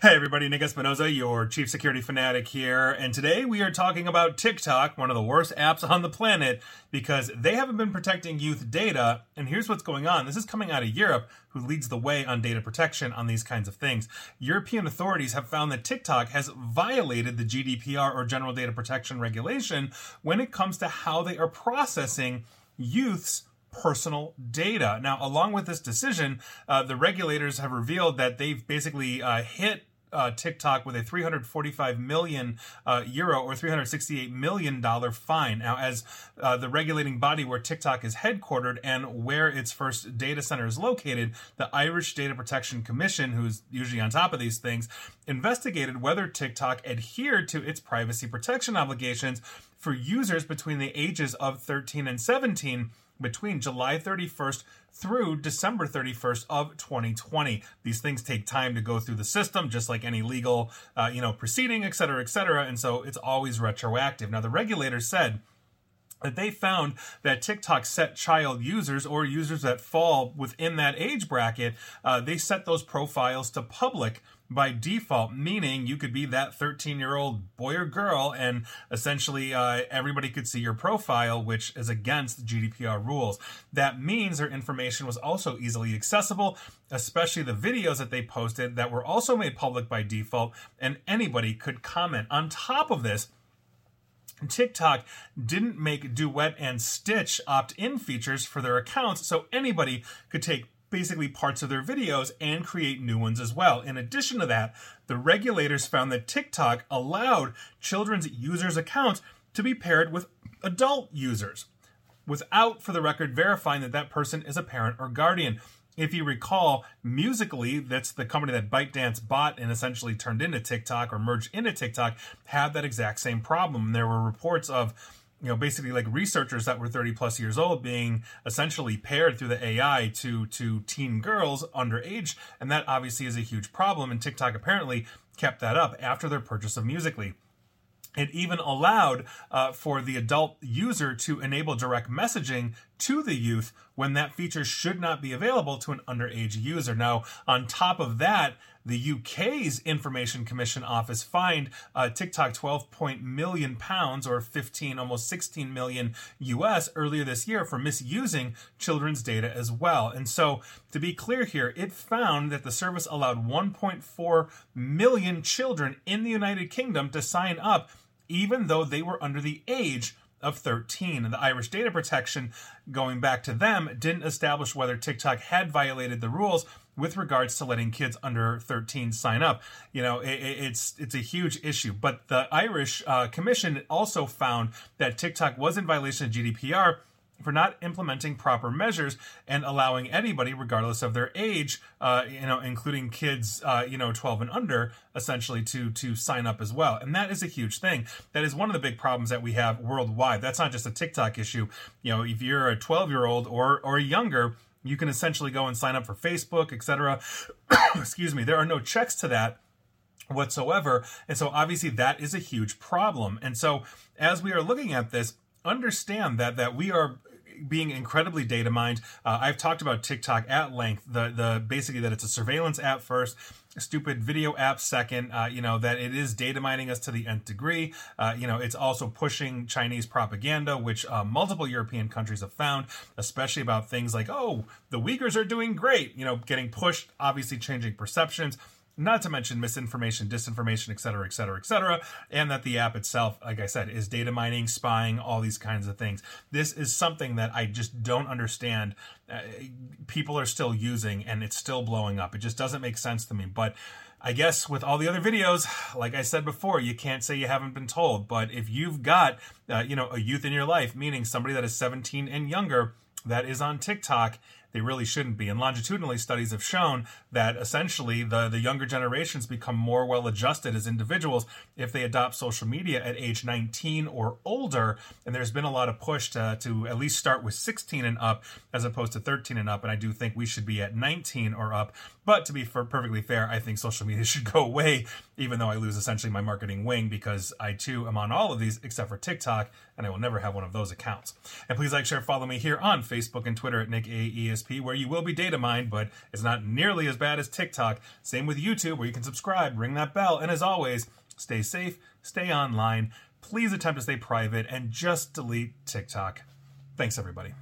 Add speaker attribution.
Speaker 1: Hey everybody, Nick Espinosa, your chief security fanatic here, and today we are talking about TikTok, one of the worst apps on the planet, because they haven't been protecting youth data, and here's what's going on. This is coming out of Europe, who leads the way on data protection on these kinds of things. European authorities have found that TikTok has violated the GDPR or General Data Protection Regulation when it comes to how they are processing youth's personal data. Now, along with this decision, uh, the regulators have revealed that they've basically uh, hit uh, TikTok with a 345 million uh, euro or 368 million dollar fine. Now, as uh, the regulating body where TikTok is headquartered and where its first data center is located, the Irish Data Protection Commission, who's usually on top of these things, investigated whether TikTok adhered to its privacy protection obligations for users between the ages of 13 and 17 between July 31st through December 31st of 2020. These things take time to go through the system, just like any legal, uh, you know, proceeding, et cetera, et cetera. And so it's always retroactive. Now, the regulator said that they found that TikTok set child users or users that fall within that age bracket, uh, they set those profiles to public by default, meaning you could be that 13 year old boy or girl and essentially uh, everybody could see your profile, which is against GDPR rules. That means their information was also easily accessible, especially the videos that they posted that were also made public by default, and anybody could comment. On top of this, TikTok didn't make Duet and Stitch opt in features for their accounts, so anybody could take basically parts of their videos and create new ones as well. In addition to that, the regulators found that TikTok allowed children's users' accounts to be paired with adult users without, for the record, verifying that that person is a parent or guardian. If you recall, Musical.ly, that's the company that ByteDance bought and essentially turned into TikTok or merged into TikTok, had that exact same problem. There were reports of you know basically like researchers that were 30 plus years old being essentially paired through the AI to to teen girls underage and that obviously is a huge problem and TikTok apparently kept that up after their purchase of Musical.ly. It even allowed uh, for the adult user to enable direct messaging to the youth when that feature should not be available to an underage user. Now, on top of that, the UK's Information Commission Office fined uh, TikTok 12 point million pounds or 15, almost 16 million US earlier this year for misusing children's data as well. And so, to be clear here, it found that the service allowed 1.4 million children in the United Kingdom to sign up even though they were under the age of 13. And the Irish Data Protection, going back to them, didn't establish whether TikTok had violated the rules with regards to letting kids under 13 sign up. You know, it, it's it's a huge issue. But the Irish uh, Commission also found that TikTok was in violation of GDPR for not implementing proper measures and allowing anybody, regardless of their age, uh, you know, including kids, uh, you know, 12 and under, essentially to to sign up as well. And that is a huge thing. That is one of the big problems that we have worldwide. That's not just a TikTok issue. You know, if you're a 12 year old or or younger, you can essentially go and sign up for Facebook, etc. Excuse me. There are no checks to that whatsoever. And so obviously that is a huge problem. And so as we are looking at this, understand that that we are being incredibly data mined. Uh, I've talked about TikTok at length. The the basically that it's a surveillance app first, stupid video app second. Uh, you know that it is data mining us to the nth degree. Uh, you know it's also pushing Chinese propaganda, which uh, multiple European countries have found, especially about things like oh the Uyghurs are doing great. You know getting pushed, obviously changing perceptions not to mention misinformation, disinformation, et cetera, et cetera, et cetera, and that the app itself, like I said, is data mining, spying, all these kinds of things. This is something that I just don't understand. Uh, people are still using, and it's still blowing up. It just doesn't make sense to me. But I guess with all the other videos, like I said before, you can't say you haven't been told. But if you've got, uh, you know, a youth in your life, meaning somebody that is 17 and younger, that is on TikTok they really shouldn't be. And longitudinally, studies have shown that essentially the, the younger generations become more well adjusted as individuals if they adopt social media at age 19 or older. And there's been a lot of push to, to at least start with 16 and up as opposed to 13 and up. And I do think we should be at 19 or up. But to be perfectly fair, I think social media should go away, even though I lose essentially my marketing wing because I too am on all of these except for TikTok, and I will never have one of those accounts. And please like, share, follow me here on Facebook and Twitter at Nick A. DSP where you will be data mined, but it's not nearly as bad as TikTok. Same with YouTube where you can subscribe, ring that bell, and as always, stay safe, stay online. Please attempt to stay private and just delete TikTok. Thanks, everybody.